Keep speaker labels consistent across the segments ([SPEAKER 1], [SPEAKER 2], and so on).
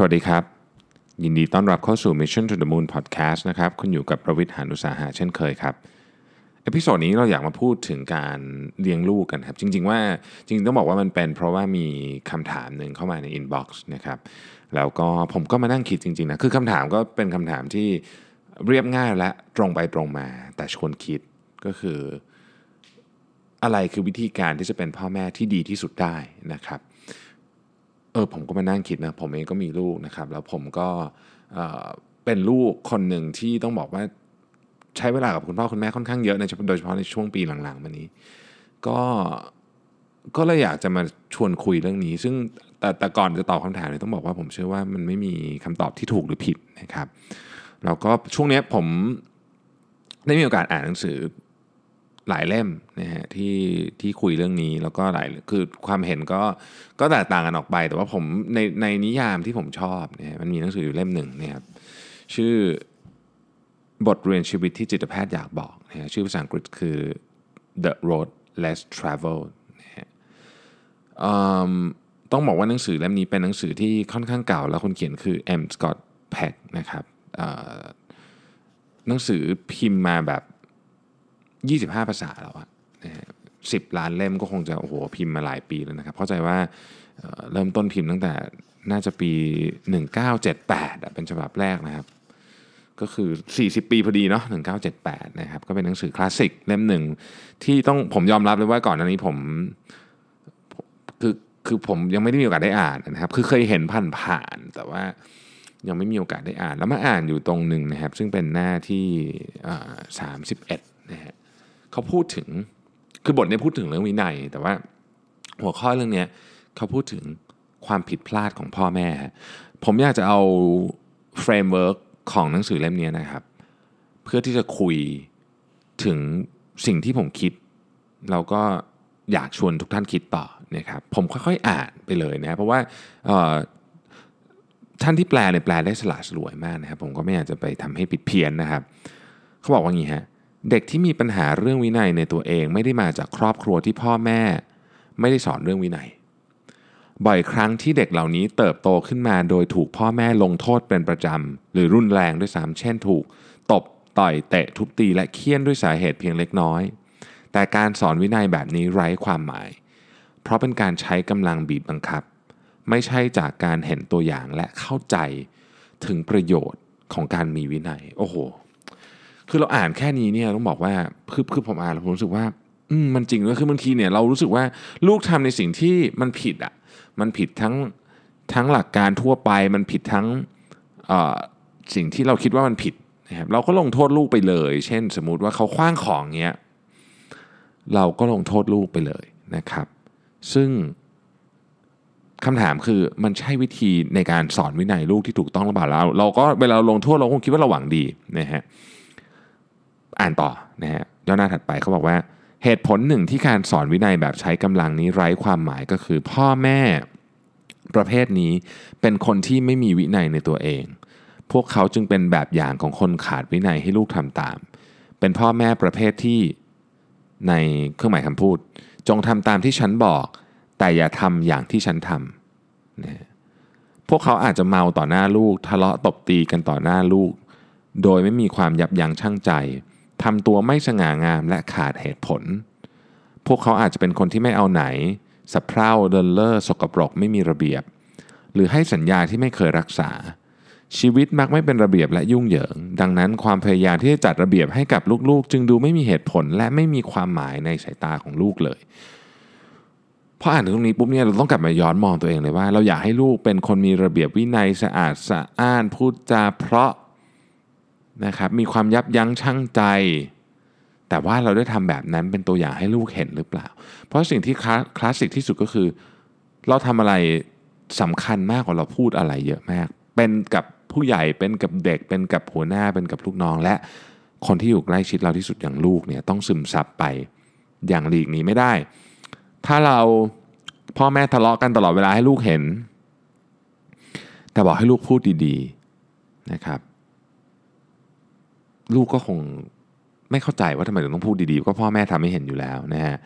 [SPEAKER 1] สวัสดีครับ ยินดีต้อนรับเข้าสู่ Mission to the Moon Podcast นะครับคุณอยู่กับผมรวิศ หาญอุตสาหะเช่นเคยครับ episode นี้เราอยากมาพูดถึงการเลี้ยงลูกกันครับ จริง ๆ ว่าจริงๆต้องบอกว่ามันเป็น เพราะว่ามีคำถามหนึ่งเข้ามาใน inbox นะครับแล้วก็ผมก็มานั่งคิดจริง ๆ นะ คือคำถามก็เป็นคำถามที่เรียบง่ายและตรงไปตรงมา แต่ชวนคิดก็คือ อะไรคือวิธีการที่จะเป็นพ่อแม่ที่ดีที่สุดได้นะครับ เออผมก็มานั่งคิดนะผมเองก็มีลูกนะครับ แล้วผมก็เป็นลูกคนหนึ่งที่ต้องบอกว่าใช้เวลากับคุณพ่อคุณแม่ค่อนข้างเยอะในโดยเฉพาะในช่วงปีหลังๆมานี้ ก็ก็เลยอยากจะมาชวนคุยเรื่องนี้ ซึ่งแต่แต่ก่อนจะตอบคำถามเนี่ยต้องบอกว่าผมเชื่อว่ามันไม่มีคำตอบที่ถูกหรือผิดนะครับแล้วก็ช่วงนี้ผมได้มีโอกาสอ่านหนังสือ หลายเล่มนะฮะที่ที่คุยเรื่องนี้แล้วก็หลายคือความเห็นก็ก็แตกต่างกันออกไป แต่ว่าผมในในนิยามที่ผมชอบเนี่ยมันมีหนังสืออยู่เล่มหนึ่งนะครับชื่อบทเรียนชีวิตที่จิตแพทย์อยากบอกนะฮะชื่อภาษาอังกฤษคือ The Road Less Traveled นะฮะอืมต้องบอกว่าหนังสือเล่มนี้เป็นหนังสือที่ค่อนข้างเก่า แล้วคนเขียนคือ M. Scott Peck นะครับหนังสือพิมพ์มาแบบ 25 ภาษาแล้วอะสิบล้านเล่มก็คงจะโอ้โหพิมพ์มาหลายปีแล้วนะครับ เข้าใจว่าเริ่มต้นพิมพ์ตั้งแต่น่าจะปี 1978 เป็นฉบับแรกนะครับ ก็คือ 40 ปีพอดีเนาะ1978 นะครับ ก็เป็นหนังสือคลาสสิกเล่มหนึ่งที่ต้องผมยอมรับเลยว่าก่อนหน้านี้ผมคือคือผมยังไม่ได้มีโอกาสได้อ่านนะครับ คือเคยเห็นผ่านๆแต่ว่ายังไม่มีโอกาสได้อ่าน แล้วมาอ่านอยู่ตรงหนึ่งนะครับ ซึ่งเป็นหน้าที่สามสิบเอ็ดนะฮะ เขาพูดถึงคือบทนี้พูดถึงเรื่องวินัย แต่ว่าหัวข้อเรื่องนี้เขาพูดถึงความผิดพลาดของพ่อแม่ ผมอยากจะเอา framework ของหนังสือเล่มนี้นะครับ เพื่อที่จะคุยถึงสิ่งที่ผมคิดแล้วก็อยากชวนทุกท่านคิดต่อนะครับผมค่อยๆอ่านไปเลยนะเพราะว่าท่านที่แปลเนี่ยแปลได้สละสลวยมากนะครับ ผมก็ไม่อยากจะไปทำให้ผิดเพี้ยนนะครับ เขาบอกว่างี้ฮะ เด็กที่มีปัญหาเรื่องวินัยในตัวเองไม่ได้มาจากครอบครัวที่พ่อแม่ ไม่ได้สอนเรื่องวินัย บ่อยครั้งที่เด็กเหล่านี้เติบโตขึ้นมาโดยถูกพ่อแม่ลงโทษเป็นประจำ หรือรุนแรงด้วยซ้ำเช่นถูก ตบต่อยเตะทุบตีและเคี่ยนด้วยสาเหตุเพียงเล็กน้อย แต่การสอนวินัยแบบนี้ไร้ความหมาย เพราะเป็นการใช้กำลังบีบบังคับ ไม่ใช่จากการเห็นตัวอย่างและเข้าใจถึงประโยชน์ของการมีวินัย โอ้โห คือเราอ่านแค่นี้เนี่ยต้องบอกว่าคือคือผมอ่านแล้วผมรู้สึกว่าอืมมันจริงด้วยคือบางทีเนี่ยเรารู้สึกว่าลูกทำในสิ่งที่มันผิดอะมันผิดทั้งทั้งหลักการทั่วไปมันผิดทั้งสิ่งที่เราคิดว่ามันผิดนะครับเราก็ลงโทษลูกไปเลย เช่น สมมุติว่าเขาคว้างของเงี้ยเราก็ลงโทษลูกไปเลยนะครับ ซึ่งคำถามคือมันใช่วิธีในการสอนวินัยลูกที่ถูกต้องหรือเปล่าเราเราก็เวลาลงโทษเราคงคิดว่าเราหวังดีนะฮะ อ่านต่อนะฮะย่อหน้าถัดไปเขาบอกว่า เหตุผลหนึ่งที่การสอนวินัยแบบใช้กำลังนี้ไร้ความหมายก็คือ พ่อแม่ประเภทนี้เป็นคนที่ไม่มีวินัยในตัวเอง พวกเขาจึงเป็นแบบอย่างของคนขาดวินัยให้ลูกทำตาม เป็นพ่อแม่ประเภทที่ในเครื่องหมายคำพูด จงทำตามที่ฉันบอก แต่อย่าทำอย่างที่ฉันทำนะพวกเขาอาจจะเมาต่อหน้าลูก ทะเลาะตบตีกันต่อหน้าลูก โดยไม่มีความยับยั้งชั่งใจ ทำตัวไม่สง่างามและขาดเหตุผล พวกเขาอาจจะเป็นคนที่ไม่เอาไหนสะเพร่าเดินเล่อสกปรกไม่มีระเบียบ หรือให้สัญญาที่ไม่เคยรักษา ชีวิตมักไม่เป็นระเบียบและยุ่งเหยิง ดังนั้นความพยายามที่จะจัดระเบียบให้กับลูกๆ จึงดูไม่มีเหตุผลและไม่มีความหมายในสายตาของลูกเลยพออ่านถึงตรงนี้ปุ๊บเนี่ยเราต้องกลับมาย้อนมองตัวเองเลยว่า เราอยากให้ลูกเป็นคนมีระเบียบวินัยสะอาดสะอ้านพูดจาเพราะ นะครับมีความยับยั้งชั่งใจ แต่ว่าเราได้ทำแบบนั้นเป็นตัวอย่างให้ลูกเห็นหรือเปล่า เพราะสิ่งที่คลาสสิกที่สุดก็คือ เราทำอะไรสำคัญมากกว่าเราพูดอะไรเยอะมาก เป็นกับผู้ใหญ่เป็นกับเด็กเป็นกับหัวหน้าเป็นกับลูกน้อง และคนที่อยู่ใกล้ชิดเราที่สุดอย่างลูกเนี่ยต้องซึมซับไปอย่างหลีกหนีไม่ได้ ถ้าเราพ่อแม่ทะเลาะกันตลอดเวลาให้ลูกเห็น แต่บอกให้ลูกพูดดีๆนะครับ ลูกก็คงไม่เข้าใจว่าทำไมถึงต้องพูดดีๆ ก็พ่อแม่ทำให้เห็นอยู่แล้วนะฮะ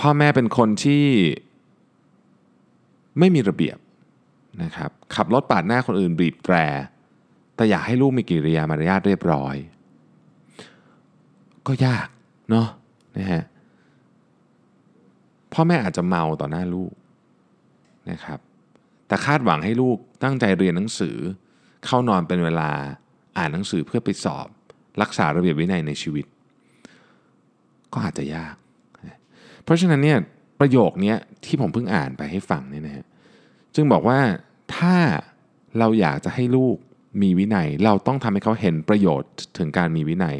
[SPEAKER 1] พ่อแม่เป็นคนที่ไม่มีระเบียบนะครับขับรถปาดหน้าคนอื่นบีบแตร แต่อยากให้ลูกมีกิริยามารยาทเรียบร้อย ก็ยากเนาะนะฮะพ่อแม่อาจจะเมาต่อหน้าลูกนะครับแต่คาดหวังให้ลูกตั้งใจเรียนหนังสือเข้านอนเป็นเวลา อ่านหนังสือเพื่อไปสอบ รักษาระเบียบวินัยในชีวิต ก็อาจจะยาก เพราะฉะนั้นเนี่ยประโยคนี้ที่ผมเพิ่งอ่านไปให้ฟังเนี่ยนะฮะจึงบอกว่าถ้าเราอยากจะให้ลูกมีวินัย เราต้องทำให้เขาเห็นประโยชน์ถึงการมีวินัย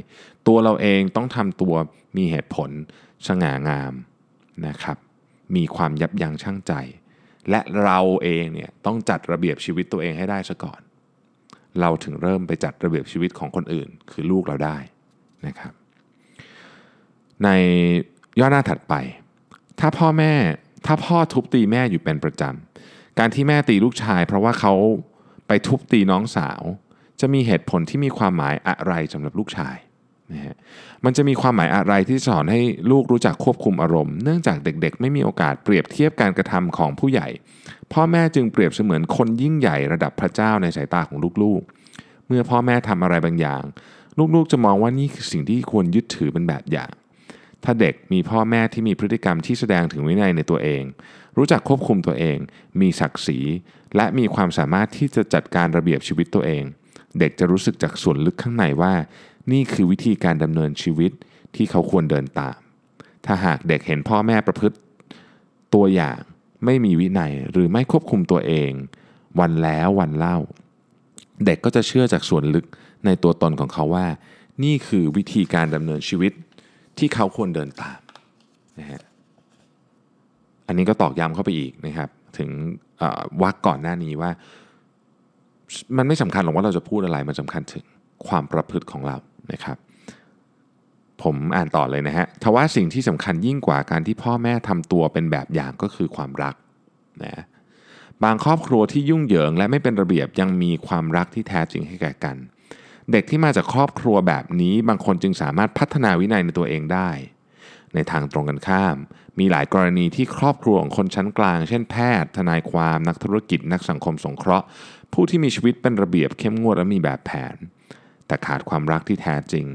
[SPEAKER 1] ตัวเราเองต้องทำตัวมีเหตุผลสง่างามนะครับ มีความยับยั้งชั่งใจ และเราเองเนี่ยต้องจัดระเบียบชีวิตตัวเองให้ได้ซะก่อน เราถึงเริ่มไปจัดระเบียบชีวิตของคนอื่น คือลูกเราได้นะครับ ในย่อหน้าถัดไป ถ้าพ่อแม่ถ้าพ่อทุบตีแม่อยู่เป็นประจำ การที่แม่ตีลูกชาย เพราะว่าเขาไปทุบตีน้องสาว จะมีเหตุผลที่มีความหมายอะไรสำหรับลูกชาย นะฮะมันจะมีความหมายอะไรที่สอนให้ลูกรู้จักควบคุมอารมณ์ เนื่องจากเด็กๆ ไม่มีโอกาสเปรียบเทียบการกระทำของผู้ใหญ่ พ่อแม่จึงเปรียบเสมือนคนยิ่งใหญ่ระดับพระเจ้าในสายตาของลูกๆ เมื่อพ่อแม่ทำอะไรบางอย่าง ลูกๆจะมองว่านี่คือสิ่งที่ควรยึดถือเป็นแบบอย่าง ถ้าเด็กมีพ่อแม่ที่มีพฤติกรรมที่แสดงถึงวินัยในตัวเอง รู้จักควบคุมตัวเอง มีศักดิ์ศรี และมีความสามารถที่จะจัดการระเบียบชีวิตตัวเอง เด็กจะรู้สึกจากส่วนลึกข้างในว่า นี่คือวิธีการดำเนินชีวิตที่เขาควรเดินตาม ถ้าหากเด็กเห็นพ่อแม่ประพฤติตัวอย่างไม่มีวินัยหรือไม่ควบคุมตัวเอง วันแล้ววันเล่า เด็กก็จะเชื่อจากส่วนลึกในตัวตนของเขาว่า นี่คือวิธีการดำเนินชีวิตที่เขาควรเดินตามนะฮะอันนี้ก็ตอกย้ำเข้าไปอีกนะครับ ถึงวักก่อนหน้านี้ว่า มันไม่สำคัญหรอกว่าเราจะพูดอะไร มันสำคัญถึงความประพฤติของเรานะครับผมอ่านต่อเลยนะฮะทว่าสิ่งที่สำคัญยิ่งกว่าการที่พ่อแม่ทำตัวเป็นแบบอย่างก็คือความรักนะ บางครอบครัวที่ยุ่งเหยิงและไม่เป็นระเบียบยังมีความรักที่แท้จริงให้แก่กัน เด็กที่มาจากครอบครัวแบบนี้ บางคนจึงสามารถพัฒนาวินัยในตัวเองได้ ในทางตรงกันข้าม มีหลายกรณีที่ครอบครัวของคนชั้นกลาง เช่นแพทย์ ทนายความ นักธุรกิจ นักสังคมสงเคราะห์ ผู้ที่มีชีวิตเป็นระเบียบเข้มงวดและมีแบบแผน แต่ขาดความรักที่แท้จริง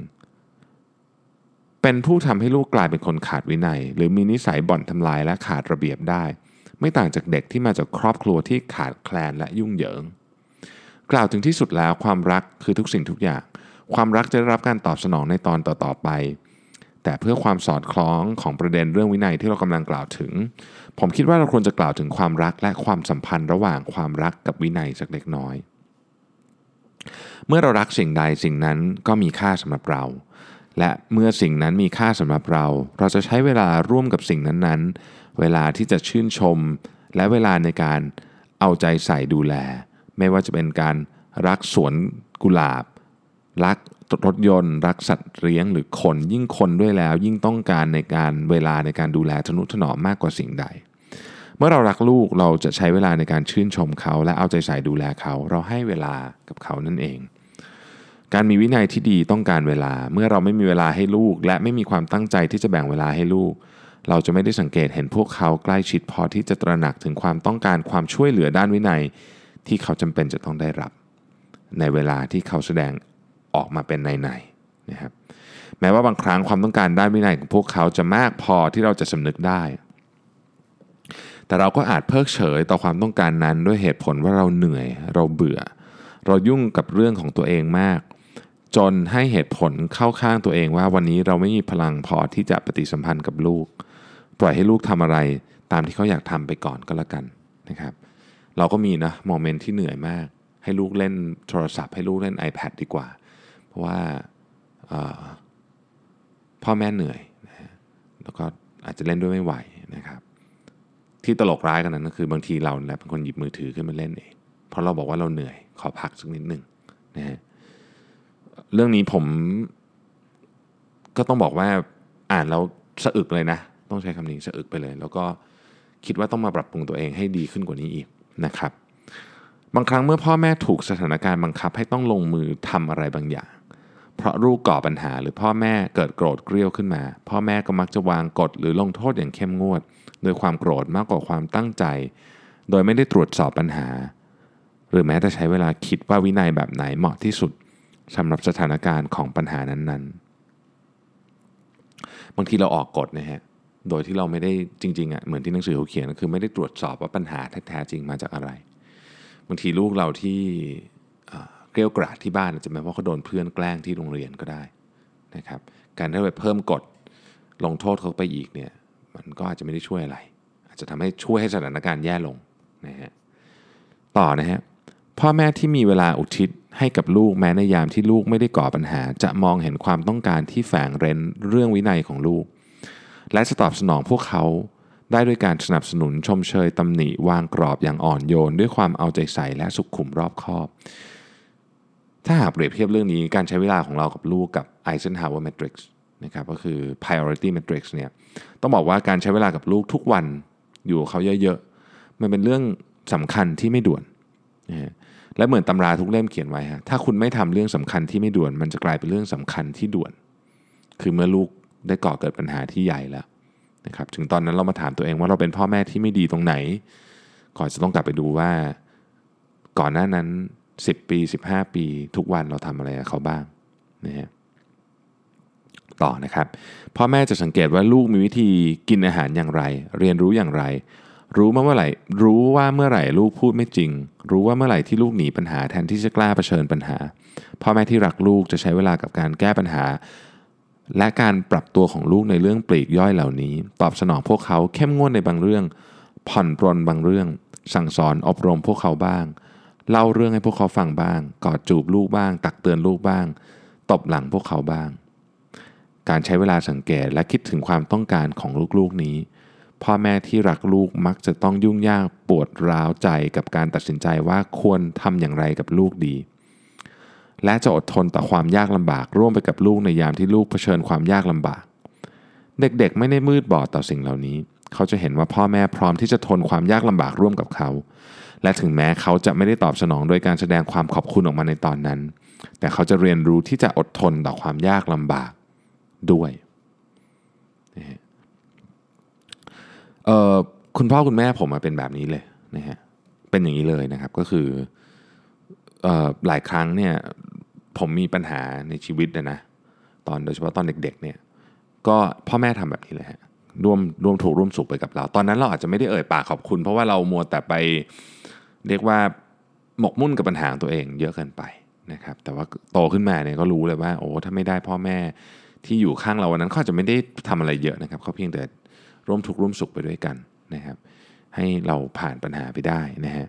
[SPEAKER 1] เป็นผู้ทำให้ลูกกลายเป็นคนขาดวินัย หรือมีนิสัยบ่อนทำลายและขาดระเบียบได้ ไม่ต่างจากเด็กที่มาจากครอบครัวที่ขาดแคลนและยุ่งเหยิง กล่าวถึงที่สุดแล้วความรักคือทุกสิ่งทุกอย่าง ความรักจะได้รับการตอบสนองในตอนต่อๆไป แต่เพื่อความสอดคล้องของประเด็นเรื่องวินัยที่เรากำลังกล่าวถึง ผมคิดว่าเราควรจะกล่าวถึงความรักและความสัมพันธ์ระหว่างความรักกับวินัยสักเล็กน้อย เมื่อเรารักสิ่งใดสิ่งนั้นก็มีค่าสำหรับเรา และเมื่อสิ่งนั้นมีค่าสำหรับเรา เราจะใช้เวลาร่วมกับสิ่งนั้นๆ เวลาที่จะชื่นชม และเวลาในการเอาใจใส่ดูแล ไม่ว่าจะเป็นการรักสวนกุหลาบ รัก รถยนต์รักสัตว์เลี้ยงหรือคนยิ่งคนด้วยแล้ว ยิ่งต้องการในการเวลาในการดูแลทนุถนอมมากกว่าสิ่งใด เมื่อเรารักลูกเราจะใช้เวลาในการชื่นชมเขา และเอาใจใส่ดูแลเขา เราให้เวลากับเขานั่นเอง การมีวินัยที่ดีต้องการเวลา เมื่อเราไม่มีเวลาให้ลูก และไม่มีความตั้งใจที่จะแบ่งเวลาให้ลูก เราจะไม่ได้สังเกตเห็นพวกเขาใกล้ชิดพอที่จะตระหนักถึงความต้องการความช่วยเหลือด้านวินัย ที่เขาจำเป็นจะต้องได้รับ ในเวลาที่เขาแสดง ออกมาเป็นในในนะครับแม้ว่าบางครั้งความต้องการด้านวินัยของพวกเขาจะมากพอที่เราจะสำนึกได้ แต่เราก็อาจเพิกเฉยต่อความต้องการนั้นด้วยเหตุผลว่าเราเหนื่อย เราเบื่อ เรายุ่งกับเรื่องของตัวเองมาก จนให้เหตุผลเข้าข้างตัวเองว่าวันนี้เราไม่มีพลังพอที่จะปฏิสัมพันธ์กับลูก ปล่อยให้ลูกทำอะไรตามที่เขาอยากทำไปก่อนก็แล้วกันนะครับเราก็มีนะโมเมนต์ที่เหนื่อยมาก ให้ลูกเล่นโทรศัพท์ให้ลูกเล่น iPad ดีกว่า เพราะว่าพ่อแม่เหนื่อยนะแล้วก็อาจจะเล่นด้วยไม่ไหวนะครับ ที่ตลกร้ายกันนั้นก็คือบางทีเราแหละเป็นคนหยิบมือถือขึ้นมาเล่นเองเพราะเราบอกว่าเราเหนื่อยขอพักสักนิดหนึ่งนะฮะเรื่องนี้ผมก็ต้องบอกว่าอ่านแล้วสะอึกเลยนะ ต้องใช้คำนี้สะอึกไปเลย แล้วก็คิดว่าต้องมาปรับปรุงตัวเองให้ดีขึ้นกว่านี้อีกนะครับ บางครั้งเมื่อพ่อแม่ถูกสถานการณ์บังคับให้ต้องลงมือทำอะไรบางอย่าง เพราะลูกก่อปัญหาหรือพ่อแม่เกิดโกรธเกรี้ยวขึ้นมา พ่อแม่ก็มักจะวางกฎหรือลงโทษอย่างเข้มงวด โดยความโกรธมากกว่าความตั้งใจ โดยไม่ได้ตรวจสอบปัญหา หรือแม้แต่ใช้เวลาคิดว่าวินัยแบบไหนเหมาะที่สุดสำหรับสถานการณ์ของปัญหานั้นๆ บางทีเราออกกฎนะฮะโดยที่เราไม่ได้จริงๆอะเหมือนที่หนังสือเขาเขียนคือไม่ได้ตรวจสอบว่าปัญหาแท้ๆจริงมาจากอะไร บางทีลูกเราที่ เกลียวกราดที่บ้านจะเป็นเพราะเขาโดนเพื่อนแกล้งที่โรงเรียนก็ได้นะครับการที่ไปเพิ่มกฎลงโทษเขาไปอีกเนี่ยมันก็อาจจะไม่ได้ช่วยอะไร อาจจะทำให้ช่วยให้สถานการณ์แย่ลงนะฮะต่อนะฮะพ่อแม่ที่มีเวลาอุทิศให้กับลูกแม้ในยามที่ลูกไม่ได้ก่อปัญหา จะมองเห็นความต้องการที่แฝงเร้นเรื่องวินัยของลูก และจะตอบสนองพวกเขาได้ด้วยการสนับสนุนชมเชยตำหนิวางกรอบอย่างอ่อนโยน ด้วยความเอาใจใส่และสุขุมรอบคอบ ถ้าหากเปรียบเทียบเรื่องนี้การใช้เวลาของเรากับลูกกับ Eisenhower Matrix นะครับก็คือ priority matrix เนี่ยต้องบอกว่าการใช้เวลากับลูกทุกวันอยู่เขาเยอะๆ มันเป็นเรื่องสำคัญที่ไม่ด่วนนะและเหมือนตำราทุกเล่มเขียนไว้ฮะถ้าคุณไม่ทำเรื่องสำคัญที่ไม่ด่วน มันจะกลายเป็นเรื่องสำคัญที่ด่วน คือเมื่อลูกได้ก่อเกิดปัญหาที่ใหญ่แล้วนะครับถึงตอนนั้นเรามาถามตัวเองว่าเราเป็นพ่อแม่ที่ไม่ดีตรงไหนก่อนจะต้องกลับไปดูว่า ก่อนหน้านั้น 10 ปี 15 ปี ทุกวันเราทำอะไรกับเขาบ้างนะฮะต่อนะครับพ่อแม่จะสังเกตว่าลูกมีวิธีกินอาหารอย่างไร เรียนรู้อย่างไร รู้เมื่อไหร่ รู้ว่าเมื่อไหร่ลูกพูดไม่จริง รู้ว่าเมื่อไหร่ที่ลูกหนีปัญหาแทนที่จะกล้าเผชิญปัญหา พ่อแม่ที่รักลูกจะใช้เวลากับการแก้ปัญหา และการปรับตัวของลูกในเรื่องปลีกย่อยเหล่านี้ ตอบสนองพวกเขาเข้มงวดในบางเรื่อง ผ่อนปรนบางเรื่อง สั่งสอนอบรมพวกเขาบ้าง เล่าเรื่องให้พวกเขาฟังบ้าง กอดจูบลูกบ้าง ตักเตือนลูกบ้าง ตบหลังพวกเขาบ้าง การใช้เวลาสังเกตและคิดถึงความต้องการของลูกๆนี้ พ่อแม่ที่รักลูกมักจะต้องยุ่งยากปวดร้าวใจกับการตัดสินใจว่าควรทำอย่างไรกับลูกดี และจะอดทนต่อความยากลำบากร่วมไปกับลูกในยามที่ลูกเผชิญความยากลำบาก เด็กๆ ไม่ได้มืดบอดต่อสิ่งเหล่านี้ เขาจะเห็นว่าพ่อแม่พร้อมที่จะทนความยากลำบากร่วมกับเขา และถึงแม้เขาจะไม่ได้ตอบสนองโดยการแสดงความขอบคุณออกมาในตอนนั้น แต่เขาจะเรียนรู้ที่จะอดทนต่อความยากลำบากด้วยคุณพ่อคุณแม่ผมมาเป็นแบบนี้เลยนะฮะเป็นอย่างนี้เลยนะครับก็คืออหลายครั้งเนี่ยผมมีปัญหาในชีวิตนะนะตอนโดยเฉพาะตอนเด็กๆเนี่ยก็พ่อแม่ทำแบบนี้เลยฮะร่วมร่วมถูกร่วมสุขไปกับเรา ตอนนั้นเราอาจจะไม่ได้เอ่ยปากขอบคุณ เพราะว่าเรามัวแต่ไป เรียกว่าหมกมุ่นกับปัญหาตัวเองเยอะเกินไปนะครับแต่ว่าโตขึ้นมาเนี่ยก็รู้เลยว่าโอ้ถ้าไม่ได้พ่อแม่ที่อยู่ข้างเราวันนั้นเขาจะไม่ได้ทำอะไรเยอะนะครับเขาเพียงแต่ร่วมทุกข์ร่วมสุขไปด้วยกันนะครับ ให้เราผ่านปัญหาไปได้นะฮะ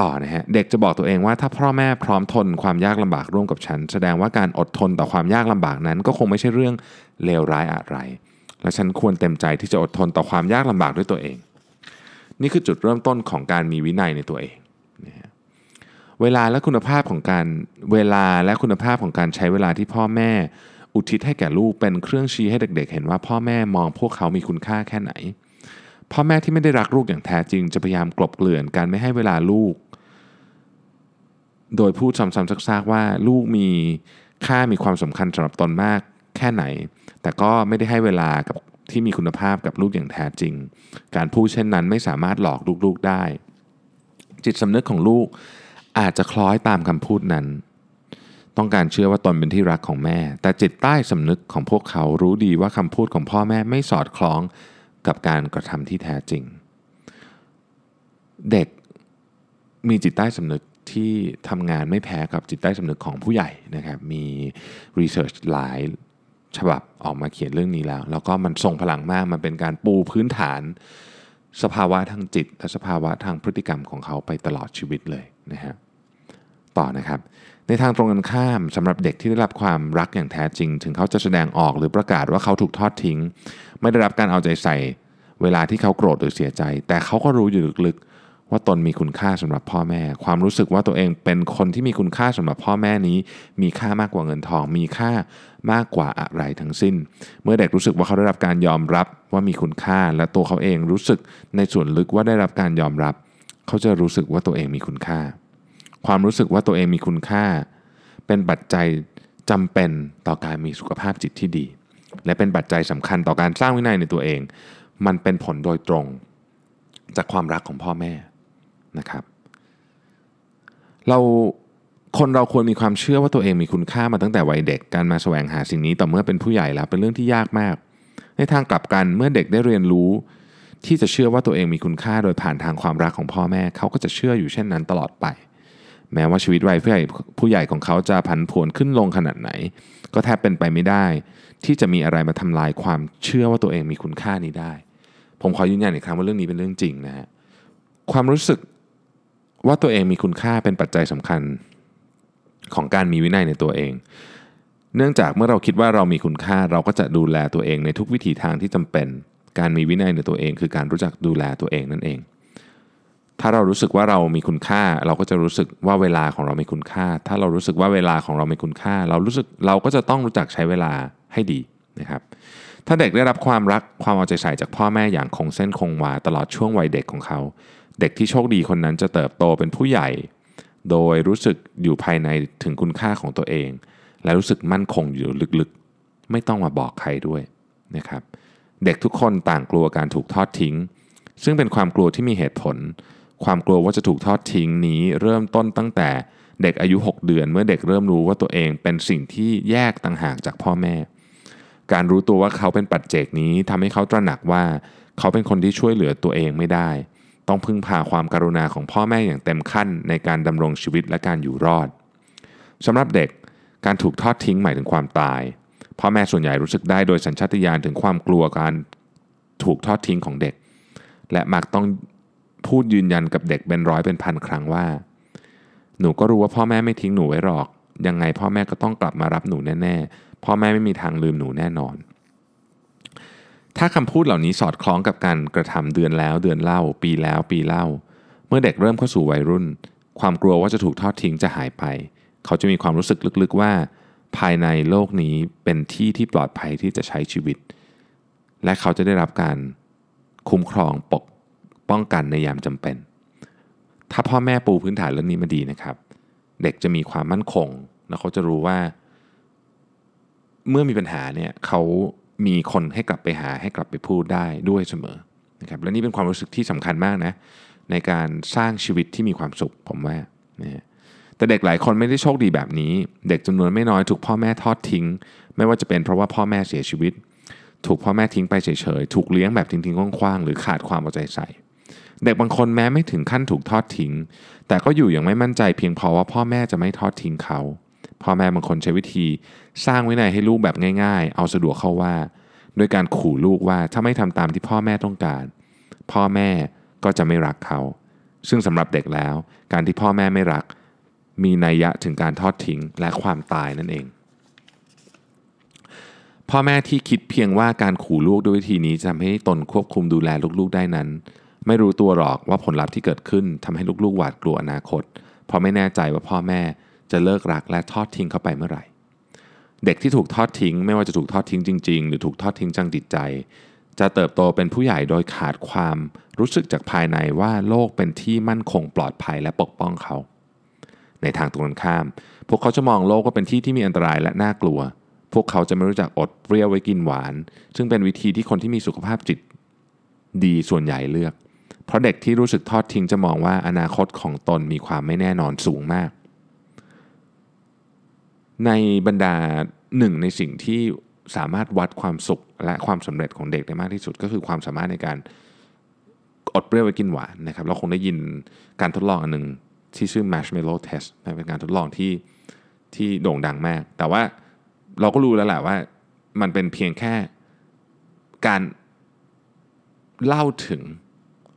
[SPEAKER 1] ต่อนะฮะเด็กจะบอกตัวเองว่าถ้าพ่อแม่พร้อมทนความยากลำบากร่วมกับฉัน แสดงว่าการอดทนต่อความยากลำบากนั้น ก็คงไม่ใช่เรื่องเลวร้ายอะไร และฉันควรเต็มใจที่จะอดทนต่อความยากลำบากด้วยตัวเอง นี่คือจุดเริ่มต้นของการมีวินัยในตัวเองเวลาและคุณภาพของการเวลาและคุณภาพของการใช้เวลาที่พ่อแม่ อุทิศให้แก่ลูกเป็นเครื่องชี้ให้เด็ก ๆ เห็นว่าพ่อแม่มองพวกเขามีคุณค่าแค่ไหน พ่อแม่ที่ไม่ได้รักลูกอย่างแท้จริง จะพยายามกลบเกลื่อนการไม่ให้เวลาลูก โดยพูดซ้ำๆซักๆว่าลูกมีค่ามีความสำคัญสำหรับตนมากแค่ไหน แต่ก็ไม่ได้ให้เวลากับ ที่มีคุณภาพกับลูกอย่างแท้จริง การพูดเช่นนั้นไม่สามารถหลอกลูกๆได้ จิตสำนึกของลูกอาจจะคล้อยตามคำพูดนั้น ต้องการเชื่อว่าตนเป็นที่รักของแม่ แต่จิตใต้สำนึกของพวกเขารู้ดีว่าคำพูดของพ่อแม่ไม่สอดคล้องกับการกระทำที่แท้จริง เด็กมีจิตใต้สำนึกที่ทำงานไม่แพ้กับจิตใต้สำนึกของผู้ใหญ่นะครับ มีรีเสิร์ชหลาย ฉบับออกมาเขียนเรื่องนี้แล้ว แล้วก็มันส่งพลังมากมันเป็นการปูพื้นฐาน สภาวะทางจิต และสภาวะทางพฤติกรรมของเขาไปตลอดชีวิตเลยนะฮะต่อนะครับ ในทางตรงกันข้ามสำหรับเด็กที่ได้รับความรักอย่างแท้จริง ถึงเขาจะแสดงออกหรือประกาศว่าเขาถูกทอดทิ้ง ไม่ได้รับการเอาใจใส่ เวลาที่เขาโกรธหรือเสียใจ แต่เขาก็รู้อยู่ลึกๆ ว่าตนมีคุณค่าสำหรับพ่อแม่ ความรู้สึกว่าตัวเองเป็นคนที่มีคุณค่าสำหรับพ่อแม่นี้ มีค่ามากกว่าเงินทอง มีค่ามากกว่าอะไรทั้งสิ้น เมื่อเด็กรู้สึกว่าเขาได้รับการยอมรับว่ามีคุณค่า และตัวเขาเองรู้สึกในส่วนลึกว่าได้รับการยอมรับ เขาจะรู้สึกว่าตัวเองมีคุณค่า ความรู้สึกว่าตัวเองมีคุณค่า เป็นปัจจัยจำเป็นต่อการมีสุขภาพจิตที่ดี และเป็นปัจจัยสำคัญต่อการสร้างวินัยในตัวเอง มันเป็นผลโดยตรง จากความรักของพ่อแม่ นะครับ เราคนเราควรมีความเชื่อว่าตัวเองมีคุณค่ามาตั้งแต่วัยเด็กการมาแสวงหาสิ่งนี้ต่อเมื่อเป็นผู้ใหญ่แล้วเป็นเรื่องที่ยากมาก ในทางกลับกันเมื่อเด็กได้เรียนรู้ ที่จะเชื่อว่าตัวเองมีคุณค่าโดยผ่านทางความรักของพ่อแม่เขาก็จะเชื่ออยู่เช่นนั้นตลอดไป แม้ว่าชีวิตวัยผู้ใหญ่ผู้ใหญ่ของเขาจะผันผวนขึ้นลงขนาดไหน ก็แทบเป็นไปไม่ได้ ที่จะมีอะไรมาทำลายความเชื่อว่าตัวเองมีคุณค่านี้ได้ ผมขอยืนยันอีกครั้งว่าเรื่องนี้เป็นเรื่องจริงนะฮะความรู้สึก ว่าตัวเองมีคุณค่าเป็นปัจจัยสำคัญของการมีวินัยในตัวเอง เนื่องจากเมื่อเราคิดว่าเรามีคุณค่าเราก็จะดูแลตัวเองในทุกวิถีทางที่จำเป็น การมีวินัยในตัวเอง คือการรู้จักดูแลตัวเองนั่นเอง ถ้าเรารู้สึกว่าเรามีคุณค่า เราก็จะรู้สึกว่าเวลาของเรามีคุณค่า ถ้าเรารู้สึกว่าเวลาของเรามีคุณค่า เรารู้สึกเราก็จะต้องรู้จักใช้เวลาให้ดีนะครับถ้าเด็กได้รับความรักความเอาใจใส่จากพ่อแม่อย่างคงเส้นคงวาตลอดช่วงวัยเด็กของเขา เด็กที่โชคดีคนนั้นจะเติบโตเป็นผู้ใหญ่ โดยรู้สึกอยู่ภายในถึงคุณค่าของตัวเอง และรู้สึกมั่นคงอยู่ลึกๆ ไม่ต้องมาบอกใครด้วยนะครับเด็กทุกคนต่างกลัวการถูกทอดทิ้ง ซึ่งเป็นความกลัวที่มีเหตุผล ความกลัวว่าจะถูกทอดทิ้งนี้เริ่มต้นตั้งแต่เด็กอายุ 6 เดือน เมื่อเด็กเริ่มรู้ว่าตัวเองเป็นสิ่งที่แยกต่างหากจากพ่อแม่ การรู้ตัวว่าเขาเป็นปัจเจกนี้ทำให้เขาตระหนักว่า เขาเป็นคนที่ช่วยเหลือตัวเองไม่ได้ ต้องพึ่งพาความการุณาของพ่อแม่อย่างเต็มขั้นในการดำรงชีวิตและการอยู่รอดสำหรับเด็กการถูกทอดทิ้งหมายถึงความตาย พ่อแม่ส่วนใหญ่รู้สึกได้โดยสัญชาตญาณถึงความกลัวการถูกทอดทิ้งของเด็ก และมักต้องพูดยืนยันกับเด็กเป็นร้อยเป็นพันครั้งว่า หนูก็รู้ว่าพ่อแม่ไม่ทิ้งหนูไว้หรอก ยังไงพ่อแม่ก็ต้องกลับมารับหนูแน่ ๆ พ่อแม่ไม่มีทางลืมหนูแน่นอน ถ้าคำพูดเหล่านี้สอดคล้องกับการกระทำเดือนแล้วเดือนเล่า ปีแล้วปีเล่า เมื่อเด็กเริ่มเข้าสู่วัยรุ่น ความกลัวว่าจะถูกทอดทิ้งจะหายไป เขาจะมีความรู้สึกลึกๆว่า ภายในโลกนี้เป็นที่ที่ปลอดภัยที่จะใช้ชีวิต และเขาจะได้รับการคุ้มครองปกป้องกันในยามจำเป็น ถ้าพ่อแม่ปูพื้นฐานเรื่องนี้มาดีนะครับ เด็กจะมีความมั่นคง แล้วเขาจะรู้ว่า เมื่อมีปัญหาเนี่ยเขา มีคนให้กลับไปหาให้กลับไปพูดได้ด้วยเสมอนะครับและนี่เป็นความรู้สึกที่สำคัญมากนะในการสร้างชีวิตที่มีความสุขผมว่านะแต่เด็กหลายคนไม่ได้โชคดีแบบนี้ เด็กจำนวนไม่น้อยถูกพ่อแม่ทอดทิ้ง ไม่ว่าจะเป็นเพราะว่าพ่อแม่เสียชีวิต ถูกพ่อแม่ทิ้งไปเฉยๆ ถูกเลี้ยงแบบทิ้งๆคว้างๆหรือขาดความเอาใจใส่ เด็กบางคนแม้ไม่ถึงขั้นถูกทอดทิ้ง แต่ก็อยู่อย่างไม่มั่นใจเพียงพอว่าพ่อแม่จะไม่ทอดทิ้งเขา พ่อแม่บางคนใช้วิธีสร้างวินัยให้ลูกแบบง่าย ๆ เอาสะดวกเข้าว่าโดยการขู่ลูกว่าถ้าไม่ทำตามที่พ่อแม่ต้องการ พ่อแม่ก็จะไม่รักเขา ซึ่งสำหรับเด็กแล้ว การที่พ่อแม่ไม่รัก มีนัยยะถึงการทอดทิ้งและความตายนั่นเอง พ่อแม่ที่คิดเพียงว่าการขู่ลูกด้วยวิธีนี้จะทำให้ตนควบคุมดูแลลูกๆได้นั้น ไม่รู้ตัวหรอกว่าผลลัพธ์ที่เกิดขึ้นทำให้ลูกๆหวาดกลัวอนาคต เพราะไม่แน่ใจว่าพ่อแม่ จะเลิกรักและทอดทิ้งเขาไปเมื่อไหร่ เด็กที่ถูกทอดทิ้ง ไม่ว่าจะถูกทอดทิ้งจริง ๆ หรือถูกทอดทิ้งจังจิตใจ จะเติบโตเป็นผู้ใหญ่โดยขาดความรู้สึกจากภายในว่าโลกเป็นที่มั่นคงปลอดภัยและปกป้องเขา ในทางตรงกันข้าม พวกเขาจะมองโลกว่าเป็นที่ที่มีอันตรายและน่ากลัว พวกเขาจะไม่รู้จักอดเปรี้ยวไว้กินหวาน ซึ่งเป็นวิธีที่คนที่มีสุขภาพจิตดีส่วนใหญ่เลือก เพราะเด็กที่รู้สึกทอดทิ้งจะมองว่าอนาคตของตนมีความไม่แน่นอนสูงมาก ในบรรดาหนึ่งในสิ่งที่สามารถวัดความสุขและความสำเร็จของเด็กได้มากที่สุด ก็คือความสามารถในการอดเปรี้ยวไว้กินหวานนะครับเราคงได้ยินการทดลองอันหนึ่งที่ชื่อ marshmallow test เป็นการทดลองที่ที่โด่งดังมาก แต่ว่าเราก็รู้แล้วแหละว่ามันเป็นเพียงแค่การเล่าถึง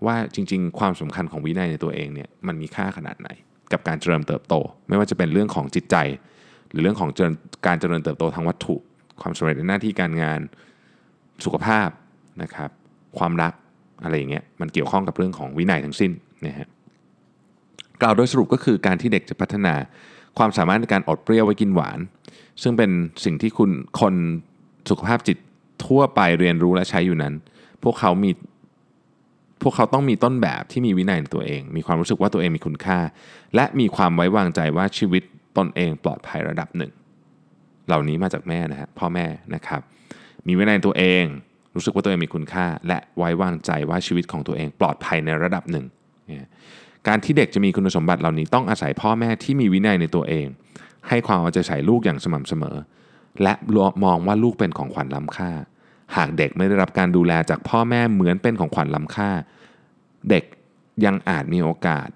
[SPEAKER 1] ว่าจริง ๆ ความสำคัญของวินัยในตัวเองเนี่ยมันมีค่าขนาดไหน กับการเจริญเติบโต ไม่ว่าจะเป็นเรื่องของจิตใจ หรือเรื่องของการเจริญเติบโตทางวัตถุ ความสำเร็จในหน้าที่การงานสุขภาพนะครับ ความรักอะไรอย่างเงี้ยมันเกี่ยวข้องกับเรื่องของวินัยทั้งสิ้นนะฮะกล่าวโดยสรุปก็คือการที่เด็กจะพัฒนาความสามารถในการอดเปรี้ยวไว้กินหวาน ซึ่งเป็นสิ่งที่คุณคนสุขภาพจิตทั่วไปเรียนรู้และใช้อยู่นั้น พวกเขามีพวกเขาต้องมีต้นแบบที่มีวินัยในตัวเอง มีความรู้สึกว่าตัวเองมีคุณค่า และมีความไว้วางใจว่าชีวิต ตนเองปลอดภัยระดับหนึ่ง เหล่านี้มาจากแม่นะฮะพ่อแม่นะครับ มีวินัยตัวเองรู้สึกว่าตัวเองมีคุณค่า และไว้วางใจว่าชีวิตของตัวเองปลอดภัยในระดับหนึ่ง การที่เด็กจะมีคุณสมบัติเหล่านี้ต้องอาศัยพ่อแม่ที่มีวินัยในตัวเอง ให้ความเอาใจใส่ลูกอย่างสม่ำเสมอ และมองว่าลูกเป็นของขวัญล้ำค่า หากเด็กไม่ได้รับการดูแลจากพ่อแม่เหมือนเป็นของขวัญล้ำค่า เด็กยังอาจมีโอกาส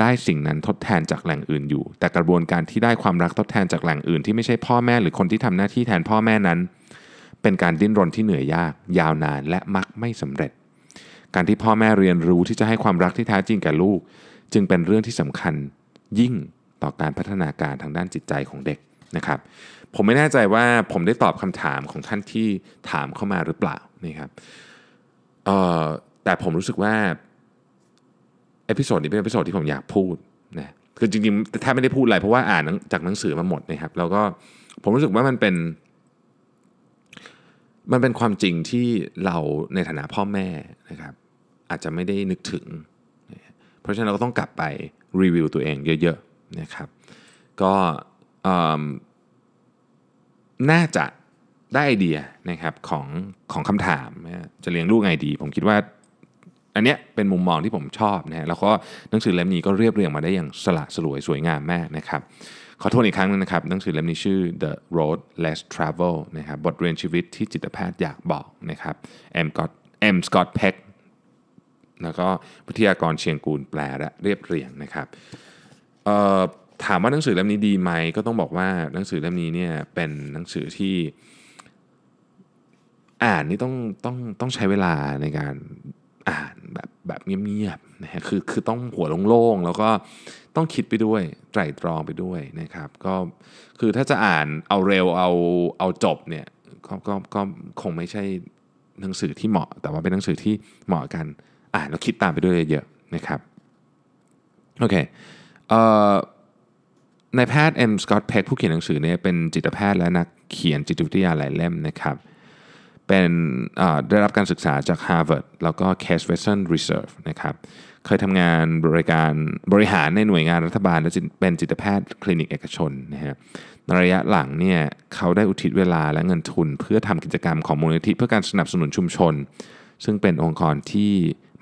[SPEAKER 1] ได้สิ่งนั้นทดแทนจากแหล่งอื่นอยู่ แต่กระบวนการที่ได้ความรักทดแทนจากแหล่งอื่นที่ไม่ใช่พ่อแม่หรือคนที่ทำหน้าที่แทนพ่อแม่นั้น เป็นการดิ้นรนที่เหนื่อยยาก ยาวนานและมักไม่สำเร็จ การที่พ่อแม่เรียนรู้ที่จะให้ความรักที่แท้จริงแก่ลูก จึงเป็นเรื่องที่สำคัญยิ่งต่อการพัฒนาการทางด้านจิตใจของเด็กนะครับ ผมไม่แน่ใจว่าผมได้ตอบคำถามของท่านที่ถามเข้ามาหรือเปล่านี่ครับแต่ผมรู้สึกว่า episode นี้เป็น episode ที่ผมอยากพูดนะคือจริงๆแทบไม่ได้พูดอะไรเพราะว่าอ่านจากหนังสือมาหมดนะครับแล้วก็ผมรู้สึกว่ามันเป็น มันเป็นความจริงที่เราในฐานะพ่อแม่นะครับอาจจะไม่ได้นึกถึง เพราะฉะนั้นเราก็ต้องกลับไปรีวิวตัวเองเยอะๆนะครับก็น่าจะได้ไอเดียนะครับของของคำถามนะจะเลี้ยงลูกไงดี ผมคิดว่า อันเนี้ยเป็นมุมมองที่ผมชอบนะแล้วก็หนังสือเล่มนี้ก็เรียบเรียงมาได้อย่างสละสลวยสวยงามมากนะครับขอโทษอีกครั้งนึงนะครับหนังสือเล่มนี้ชื่อ The Road Less Travel นะครับบทเรียนชีวิตที่จิตแพทย์อยากบอกนะครับ M. Scott M. Scott Peck แล้วก็วิทยากรเชียงกูลแปลและเรียบเรียงนะครับถามว่าหนังสือเล่มนี้ดีไหมก็ต้องบอกว่าหนังสือเล่มนี้เนี่ยเป็นหนังสือที่อ่านนี่ต้องต้องต้องใช้เวลาในการ อ่านแบบแบบเงียบๆนะฮะคือคือต้องหัวโล่งๆ แล้วก็ต้องคิดไปด้วยไตรตรองไปด้วยนะครับ ก็คือถ้าจะอ่านเอาเร็วเอาเอาจบเนี่ยก็ก็ก็คงไม่ใช่หนังสือที่เหมาะ แต่ว่าเป็นหนังสือที่เหมาะกันอ่านแล้วคิดตามไปด้วยเยอะๆนะครับโอเคเอ่อนายแพทย์เอ็มสกอตต์เพกผู้เขียนหนังสือเนี่ยเป็นจิตแพทย์และนักเขียนจิตวิทยาหลายเล่มนะครับ เป็นได้รับการศึกษาจาก Harvard แล้วก็ Case Western Reserve นะครับเคยทำงานบริการบริหารในหน่วยงานรัฐบาล และเป็นจิตแพทย์คลินิกเอกชนนะฮะในระยะหลังเนี่ยเขาได้อุทิศเวลาและเงินทุน เพื่อทำกิจกรรมของมูลนิธิเพื่อการสนับสนุนชุมชน ซึ่งเป็นองค์กรที่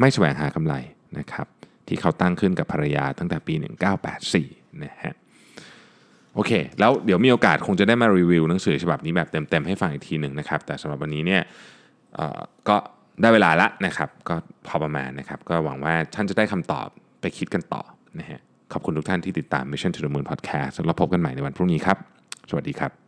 [SPEAKER 1] ไม่แสวงหากำไรนะครับที่เขาตั้งขึ้นกับภรรยาตั้งแต่ปี 1984นะฮะ โอเค แล้วเดี๋ยวมีโอกาสคงจะได้มารีวิวหนังสือฉบับนี้แบบเต็มๆให้ฟังอีกทีหนึ่งนะครับ แต่สำหรับวันนี้เนี่ยก็ได้เวลาละนะครับ ก็พอประมาณนะครับ ก็หวังว่าท่านจะได้คำตอบไปคิดกันต่อนะฮะขอบคุณทุกท่านที่ติดตาม Mission to the Moon Podcast แล้วพบกันใหม่ในวันพรุ่งนี้ครับ สวัสดีครับ